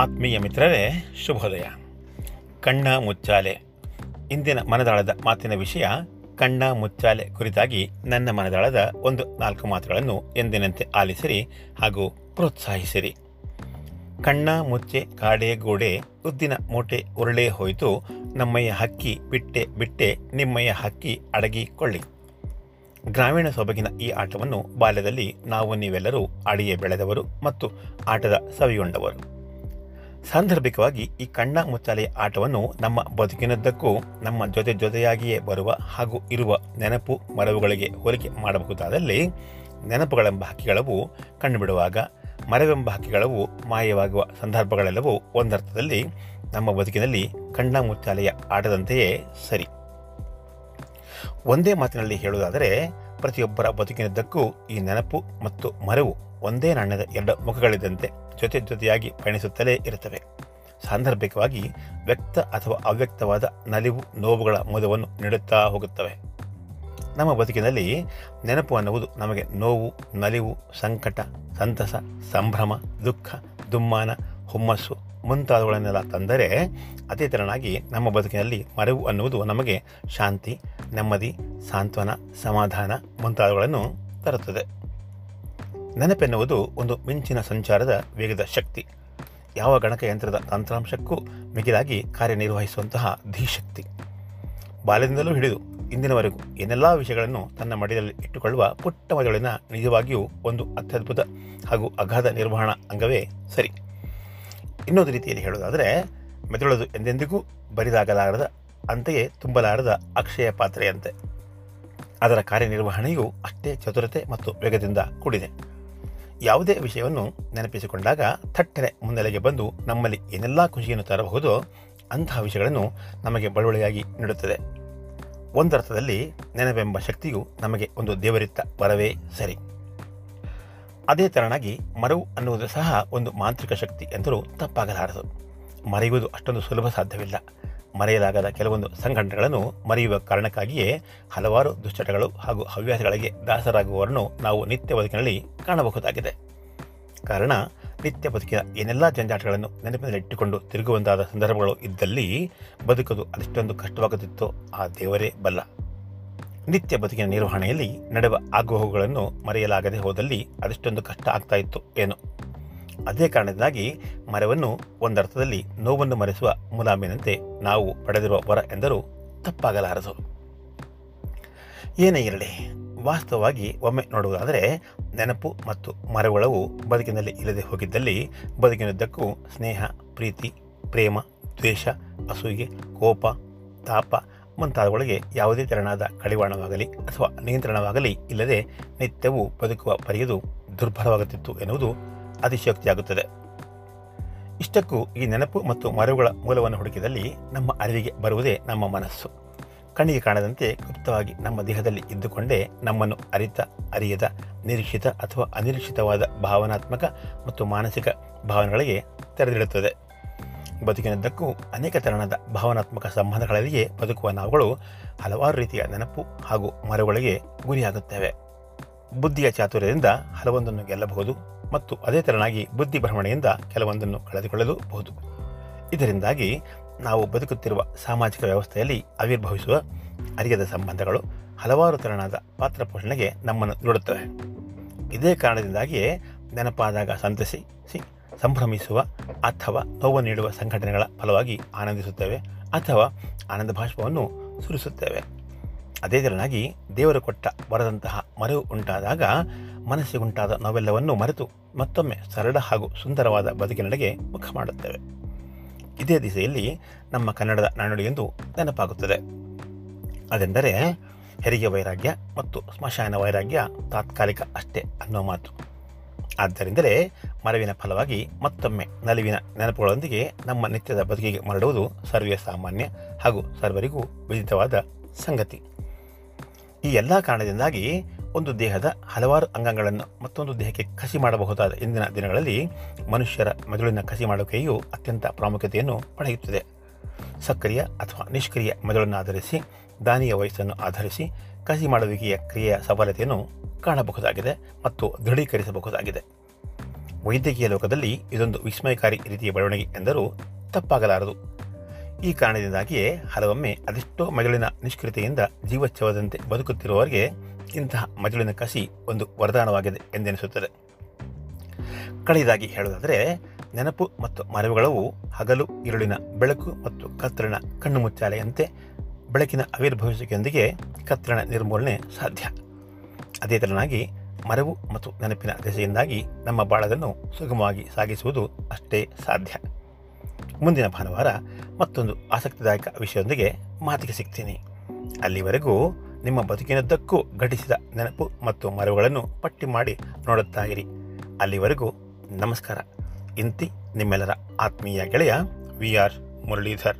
ಆತ್ಮೀಯ ಮಿತ್ರರೇ, ಶುಭೋದಯ. ಕಣ್ಣ ಮುಚ್ಚಾಲೆ. ಇಂದಿನ ಮನದಾಳದ ಮಾತಿನ ವಿಷಯ, ಕಣ್ಣ ಮುಚ್ಚಾಲೆ ಕುರಿತಾಗಿ ನನ್ನ ಮನದಾಳದ ಒಂದು ನಾಲ್ಕು ಮಾತುಗಳನ್ನು ಎಂದಿನಂತೆ ಆಲಿಸಿರಿ ಹಾಗೂ ಪ್ರೋತ್ಸಾಹಿಸಿರಿ. ಕಣ್ಣ ಮುಚ್ಚೆ, ಕಾಡೆ ಗೋಡೆ, ಉದ್ದಿನ ಮೂಟೆ ಉರುಳೆ ಹೋಯಿತು, ನಮ್ಮಯ್ಯ ಹಕ್ಕಿ ಬಿಟ್ಟೆ ಬಿಟ್ಟೆ, ನಿಮ್ಮಯ್ಯ ಹಕ್ಕಿ ಅಡಗಿಕೊಳ್ಳಿ. ಗ್ರಾಮೀಣ ಸೊಬಗಿನ ಈ ಆಟವನ್ನು ಬಾಲ್ಯದಲ್ಲಿ ನಾವು ನೀವೆಲ್ಲರೂ ಆಡಿಯೇ ಬೆಳೆದವರು ಮತ್ತು ಆಟದ ಸವಿಯುಂಡವರು. ಸಾಂದರ್ಭಿಕವಾಗಿ ಈ ಕಣ್ಣ ಮುಚ್ಚಾಲೆಯ ಆಟವನ್ನು ನಮ್ಮ ಬದುಕಿನದ್ದಕ್ಕೂ ನಮ್ಮ ಜೊತೆ ಜೊತೆಯಾಗಿಯೇ ಬರುವ ಹಾಗೂ ಇರುವ ನೆನಪು ಮರವುಗಳಿಗೆ ಹೋಲಿಕೆ ಮಾಡಬಹುದಾದಲ್ಲಿ ನೆನಪುಗಳೆಂಬ ಹಕ್ಕಿಗಳವು ಕಣ್ಣುಬಿಡುವಾಗ ಮರವೆಂಬ ಹಕ್ಕಿಗಳವು ಮಾಯವಾಗುವ ಸಂದರ್ಭಗಳೆಲ್ಲವೂ ಒಂದರ್ಥದಲ್ಲಿ ನಮ್ಮ ಬದುಕಿನಲ್ಲಿ ಕಣ್ಣ ಮುಚ್ಚಾಲೆಯ ಆಟದಂತೆಯೇ ಸರಿ. ಒಂದೇ ಮಾತಿನಲ್ಲಿ ಹೇಳುವುದಾದರೆ, ಪ್ರತಿಯೊಬ್ಬರ ಬದುಕಿನದ್ದಕ್ಕೂ ಈ ನೆನಪು ಮತ್ತು ಮರವು ಒಂದೇ ನಾಣ್ಯದ ಎರಡು ಮುಖಗಳಿದ್ದಂತೆ ಜೊತೆ ಜೊತೆಯಾಗಿ ಪಯಣಿಸುತ್ತಲೇ ಇರುತ್ತವೆ. ಸಾಂದರ್ಭಿಕವಾಗಿ ವ್ಯಕ್ತ ಅಥವಾ ಅವ್ಯಕ್ತವಾದ ನಲಿವು, ನೋವುಗಳ ಮುದವನ್ನು ನೀಡುತ್ತಾ ಹೋಗುತ್ತವೆ. ನಮ್ಮ ಬದುಕಿನಲ್ಲಿ ನೆನಪು ಅನ್ನುವುದು ನಮಗೆ ನೋವು, ನಲಿವು, ಸಂಕಟ, ಸಂತಸ, ಸಂಭ್ರಮ, ದುಃಖ, ದುಮ್ಮಾನ, ಹುಮ್ಮಸ್ಸು ಮುಂತಾದವುಗಳನ್ನೆಲ್ಲ ತಂದರೆ ಅದೇ ತೆರನಾಗಿ ನಮ್ಮ ಬದುಕಿನಲ್ಲಿ ಮರೆವು ಅನ್ನುವುದು ನಮಗೆ ಶಾಂತಿ, ನೆಮ್ಮದಿ, ಸಾಂತ್ವನ, ಸಮಾಧಾನ ಮುಂತಾದವುಗಳನ್ನು ತರುತ್ತದೆ. ನೆನಪೆನ್ನುವುದು ಒಂದು ಮಿಂಚಿನ ಸಂಚಾರದ ವೇಗದ ಶಕ್ತಿ. ಯಾವ ಗಣಕಯಂತ್ರದ ತಂತ್ರಾಂಶಕ್ಕೂ ಮಿಗಿಲಾಗಿ ಕಾರ್ಯನಿರ್ವಹಿಸುವಂತಹ ಧೀಶಕ್ತಿ. ಬಾಲ್ಯದಿಂದಲೂ ಹಿಡಿದು ಇಂದಿನವರೆಗೂ ಏನೆಲ್ಲ ವಿಷಯಗಳನ್ನು ತನ್ನ ಮಡಿಯಲ್ಲಿ ಇಟ್ಟುಕೊಳ್ಳುವ ಪುಟ್ಟ ಮದುಳಿನ ನಿಜವಾಗಿಯೂ ಒಂದು ಅತ್ಯದ್ಭುತ ಹಾಗೂ ಅಗಾಧ ನಿರ್ವಹಣಾ ಅಂಗವೇ ಸರಿ. ಇನ್ನೊಂದು ರೀತಿಯಲ್ಲಿ ಹೇಳೋದಾದರೆ ಮೆದುಳದು ಎಂದೆಂದಿಗೂ ಬರಿದಾಗಲಾರದ, ಅಂತೆಯೇ ತುಂಬಲಾರದ ಅಕ್ಷಯ ಪಾತ್ರೆಯಂತೆ. ಅದರ ಕಾರ್ಯನಿರ್ವಹಣೆಯು ಅಷ್ಟೇ ಚತುರತೆ ಮತ್ತು ವೇಗದಿಂದ ಕೂಡಿದೆ. ಯಾವುದೇ ವಿಷಯವನ್ನು ನೆನಪಿಸಿಕೊಂಡಾಗ ಥಟ್ಟನೆ ಮುನ್ನೆಲೆಗೆ ಬಂದು ನಮ್ಮಲ್ಲಿ ಏನೆಲ್ಲ ಖುಷಿಯನ್ನು ತರಬಹುದೋ ಅಂತಹ ವಿಷಯಗಳನ್ನು ನಮಗೆ ಬಳುವಳಿಯಾಗಿ ನೀಡುತ್ತದೆ. ಒಂದರ್ಥದಲ್ಲಿ ನೆನಪೆಂಬ ಶಕ್ತಿಯು ನಮಗೆ ಒಂದು ದೇವರಿತ್ತ ಬರವೇ ಸರಿ. ಅದೇ ತರನಾಗಿ ಮರವು ಅನ್ನುವುದು ಸಹ ಒಂದು ಮಾಂತ್ರಿಕ ಶಕ್ತಿ ಎಂದರೂ ತಪ್ಪಾಗಲಾರದು. ಮರೆಯುವುದು ಅಷ್ಟೊಂದು ಸುಲಭ ಸಾಧ್ಯವಿಲ್ಲ. ಮರೆಯಲಾಗದ ಕೆಲವೊಂದು ಸಂಘಟನೆಗಳನ್ನು ಮರೆಯುವ ಕಾರಣಕ್ಕಾಗಿಯೇ ಹಲವಾರು ದುಶ್ಚಟಗಳು ಹಾಗೂ ಹವ್ಯಾಸಗಳಿಗೆ ದಾಸರಾಗುವವರನ್ನು ನಾವು ನಿತ್ಯ ಬದುಕಿನಲ್ಲಿ ಕಾಣಬಹುದಾಗಿದೆ. ಕಾರಣ, ನಿತ್ಯ ಬದುಕಿನ ಏನೆಲ್ಲ ಜಂಜಾಟಗಳನ್ನು ನೆನಪಿನಲ್ಲಿಟ್ಟುಕೊಂಡು ತಿರುಗುವಂತಾದ ಸಂದರ್ಭಗಳು ಇದ್ದಲ್ಲಿ ಬದುಕೋದು ಅದೆಷ್ಟೊಂದು ಕಷ್ಟವಾಗುತ್ತಿತ್ತೋ ಆ ದೇವರೇ ಬಲ್ಲ. ನಿತ್ಯ ಬದುಕಿನ ನಿರ್ವಹಣೆಯಲ್ಲಿ ನಡೆವ ಆಗುಹೋಗುಗಳನ್ನು ಮರೆಯಲಾಗದೆ ಹೋದಲ್ಲಿ ಅದೆಷ್ಟೊಂದು ಕಷ್ಟ ಆಗ್ತಾ ಇತ್ತು, ಏನು? ಅದೇ ಕಾರಣದಿಂದಾಗಿ ಮರವನ್ನು ಒಂದರ್ಥದಲ್ಲಿ ನೋವನ್ನು ಮರೆಸುವ ಮುಲಾಮಿನಂತೆ ನಾವು ಪಡೆದಿರುವ ವರ ಎಂದರೂ ತಪ್ಪಾಗಲಾರದು. ಏನೇ ಇರಲಿ, ವಾಸ್ತವವಾಗಿ ಒಮ್ಮೆ ನೋಡುವುದಾದರೆ ನೆನಪು ಮತ್ತು ಮರಗಳವು ಬದುಕಿನಲ್ಲಿ ಇಲ್ಲದೆ ಹೋಗಿದ್ದಲ್ಲಿ ಬದುಕಿನುದ್ದಕ್ಕೂ ಸ್ನೇಹ, ಪ್ರೀತಿ, ಪ್ರೇಮ, ದ್ವೇಷ, ಅಸೂಯೆ, ಕೋಪ, ತಾಪ ಮುಂತಾದವುಗಳಿಗೆ ಯಾವುದೇ ತೆರನಾದ ಕಡಿವಾಣವಾಗಲಿ ಅಥವಾ ನಿಯಂತ್ರಣವಾಗಲಿ ಇಲ್ಲದೆ ನಿತ್ಯವೂ ಬದುಕುವ ಪರಿಯದು ದುರ್ಬಲವಾಗುತ್ತಿತ್ತು ಎನ್ನುವುದು ಅತಿಶಯೋಕ್ತಿಯಾಗುತ್ತದೆ. ಇಷ್ಟಕ್ಕೂ ಈ ನೆನಪು ಮತ್ತು ಮರವುಗಳ ಮೂಲವನ್ನು ಹುಡುಕಿದಲ್ಲಿ ನಮ್ಮ ಅರಿವಿಗೆ ಬರುವುದೇ ನಮ್ಮ ಮನಸ್ಸು. ಕಣ್ಣಿಗೆ ಕಾಣದಂತೆ ಗುಪ್ತವಾಗಿ ನಮ್ಮ ದೇಹದಲ್ಲಿ ಇದ್ದುಕೊಂಡೇ ನಮ್ಮನ್ನು ಅರಿತ, ಅರಿಯದ, ನಿರೀಕ್ಷಿತ ಅಥವಾ ಅನಿರೀಕ್ಷಿತವಾದ ಭಾವನಾತ್ಮಕ ಮತ್ತು ಮಾನಸಿಕ ಭಾವನೆಗಳಿಗೆ ತೆರೆದಿಡುತ್ತದೆ. ಬದುಕಿನದ್ದಕ್ಕೂ ಅನೇಕ ತೆರನಾದ ಭಾವನಾತ್ಮಕ ಸಂಬಂಧಗಳಲ್ಲಿಯೇ ಬದುಕುವ ನಾವುಗಳು ಹಲವಾರು ರೀತಿಯ ನೆನಪು ಹಾಗೂ ಮರಗಳಿಗೆ ಗುರಿಯಾಗುತ್ತೇವೆ. ಬುದ್ಧಿಯ ಚಾತುರ್ಯದಿಂದ ಹಲವೊಂದನ್ನು ಗೆಲ್ಲಬಹುದು. ಮತ್ತು ಅದೇ ತೆರನಾಗಿ ಬುದ್ಧಿ ಭ್ರಮಣೆಯಿಂದ ಕೆಲವೊಂದನ್ನು ಕಳೆದುಕೊಳ್ಳಲೂಬಹುದು. ಇದರಿಂದಾಗಿ ನಾವು ಬದುಕುತ್ತಿರುವ ಸಾಮಾಜಿಕ ವ್ಯವಸ್ಥೆಯಲ್ಲಿ ಆವಿರ್ಭವಿಸುವ ಅರಿಯದ ಸಂಬಂಧಗಳು ಹಲವಾರು ತೆರನಾದ ಪಾತ್ರ ಪೋಷಣೆಗೆ ನಮ್ಮನ್ನು ನೋಡುತ್ತವೆ. ಇದೇ ಕಾರಣದಿಂದಾಗಿಯೇ ನೆನಪಾದಾಗ ಸಂತಸಿ ಸಂಭ್ರಮಿಸುವ ಅಥವಾ ನೋವು ನೀಡುವ ಸಂಘಟನೆಗಳ ಫಲವಾಗಿ ಆನಂದಿಸುತ್ತೇವೆ ಅಥವಾ ಆನಂದ ಭಾಷ್ಪವನ್ನು ಸುರಿಸುತ್ತೇವೆ. ಅದೇ ತೆರನಾಗಿ ದೇವರು ಕೊಟ್ಟ ಬರದಂತಹ ಮರವು ಉಂಟಾದಾಗ ಮನಸ್ಸಿಗುಂಟಾದ ನಾವೆಲ್ಲವನ್ನೂ ಮರೆತು ಮತ್ತೊಮ್ಮೆ ಸರಳ ಹಾಗೂ ಸುಂದರವಾದ ಬದುಕಿನಡೆಗೆ ಮುಖ ಮಾಡುತ್ತೇವೆ. ಇದೇ ದಿಸೆಯಲ್ಲಿ ನಮ್ಮ ಕನ್ನಡದ ನಾನುಡಿಯೊಂದು ನೆನಪಾಗುತ್ತದೆ. ಅದೆಂದರೆ ಹೆರಿಗೆ ವೈರಾಗ್ಯ ಮತ್ತು ಸ್ಮಶಾನ ವೈರಾಗ್ಯ ತಾತ್ಕಾಲಿಕ ಅಷ್ಟೇ ಅನ್ನೋ ಮಾತು. ಆದ್ದರಿಂದಲೇ ಮರವಿನ ಫಲವಾಗಿ ಮತ್ತೊಮ್ಮೆ ನಲಿವಿನ ನೆನಪುಗಳೊಂದಿಗೆ ನಮ್ಮ ನಿತ್ಯದ ಬದುಕಿಗೆ ಮರಳುವುದು ಸರ್ವೇ ಸಾಮಾನ್ಯ ಹಾಗೂ ಸರ್ವರಿಗೂ ವಿದಿತವಾದ ಸಂಗತಿ. ಈ ಎಲ್ಲ ಕಾರಣದಿಂದಾಗಿ ಒಂದು ದೇಹದ ಹಲವಾರು ಅಂಗಗಳನ್ನು ಮತ್ತೊಂದು ದೇಹಕ್ಕೆ ಕಸಿ ಮಾಡಬಹುದಾದ ಇಂದಿನ ದಿನಗಳಲ್ಲಿ ಮನುಷ್ಯರ ಮೆದುಳಿನ ಕಸಿ ಮಾಡುವಿಕೆಯು ಅತ್ಯಂತ ಪ್ರಾಮುಖ್ಯತೆಯನ್ನು ಪಡೆಯುತ್ತದೆ. ಸಕ್ರಿಯ ಅಥವಾ ನಿಷ್ಕ್ರಿಯ ಮೆದುಳನ್ನು ಆಧರಿಸಿ, ದಾನಿಯ ವಯಸ್ಸನ್ನು ಆಧರಿಸಿ ಕಸಿ ಮಾಡುವಿಕೆಯ ಕ್ರಿಯೆಯ ಸಫಲತೆಯನ್ನು ಕಾಣಬಹುದಾಗಿದೆ ಮತ್ತು ದೃಢೀಕರಿಸಬಹುದಾಗಿದೆ. ವೈದ್ಯಕೀಯ ಲೋಕದಲ್ಲಿ ಇದೊಂದು ವಿಸ್ಮಯಕಾರಿ ರೀತಿಯ ಬೆಳವಣಿಗೆ ಎಂದರೂ ತಪ್ಪಾಗಲಾರದು. ಈ ಕಾರಣದಿಂದಾಗಿಯೇ ಹಲವೊಮ್ಮೆ ಅದೆಷ್ಟೋ ಮಜಲಿನ ನಿಷ್ಕ್ರಿಯತೆಯಿಂದ ಜೀವಚ್ಛವದಂತೆ ಬದುಕುತ್ತಿರುವವರಿಗೆ ಇಂತಹ ಮಜಲಿನ ಕಸಿ ಒಂದು ವರದಾನವಾಗಿದೆ ಎಂದೆನಿಸುತ್ತದೆ. ಕಳೆಯದಾಗಿ ಹೇಳುವುದಾದರೆ, ನೆನಪು ಮತ್ತು ಮರವುಗಳವು ಹಗಲು ಇರುಳಿನ ಬೆಳಕು ಮತ್ತು ಕತ್ತರಣ ಕಣ್ಣು ಮುಚ್ಚಾಲೆಯಂತೆ ಬೆಳಕಿನ ಆವಿರ್ಭವಿಸುವಿಕೆಯೊಂದಿಗೆ ಕತ್ತರಣ ನಿರ್ಮೂಲನೆ ಸಾಧ್ಯ. ಅದೇ ತರನಾಗಿ ಮರವು ಮತ್ತು ನೆನಪಿನ ದೆಸೆಯಿಂದಾಗಿ ನಮ್ಮ ಬಾಳದನ್ನು ಸುಗಮವಾಗಿ ಸಾಗಿಸುವುದು ಅಷ್ಟೇ ಸಾಧ್ಯ. ಮುಂದಿನ ಭಾನುವಾರ ಮತ್ತೊಂದು ಆಸಕ್ತಿದಾಯಕ ವಿಷಯದೊಂದಿಗೆ ಮಾತಿಗೆ ಸಿಗ್ತೀನಿ. ಅಲ್ಲಿವರೆಗೂ ನಿಮ್ಮ ಬದುಕಿನದ್ದಕ್ಕೂ ಘಟಿಸಿದ ನೆನಪು ಮತ್ತು ಮರುಗಳನ್ನು ಪಟ್ಟಿ ಮಾಡಿ ನೋಡುತ್ತಾ ಇರಿ ಅಲ್ಲಿವರೆಗೂ ನಮಸ್ಕಾರ. ಇಂತಿ ನಿಮ್ಮೆಲ್ಲರ ಆತ್ಮೀಯ ಗೆಳೆಯ ವಿ ಆರ್ ಮುರಳೀಧರ್.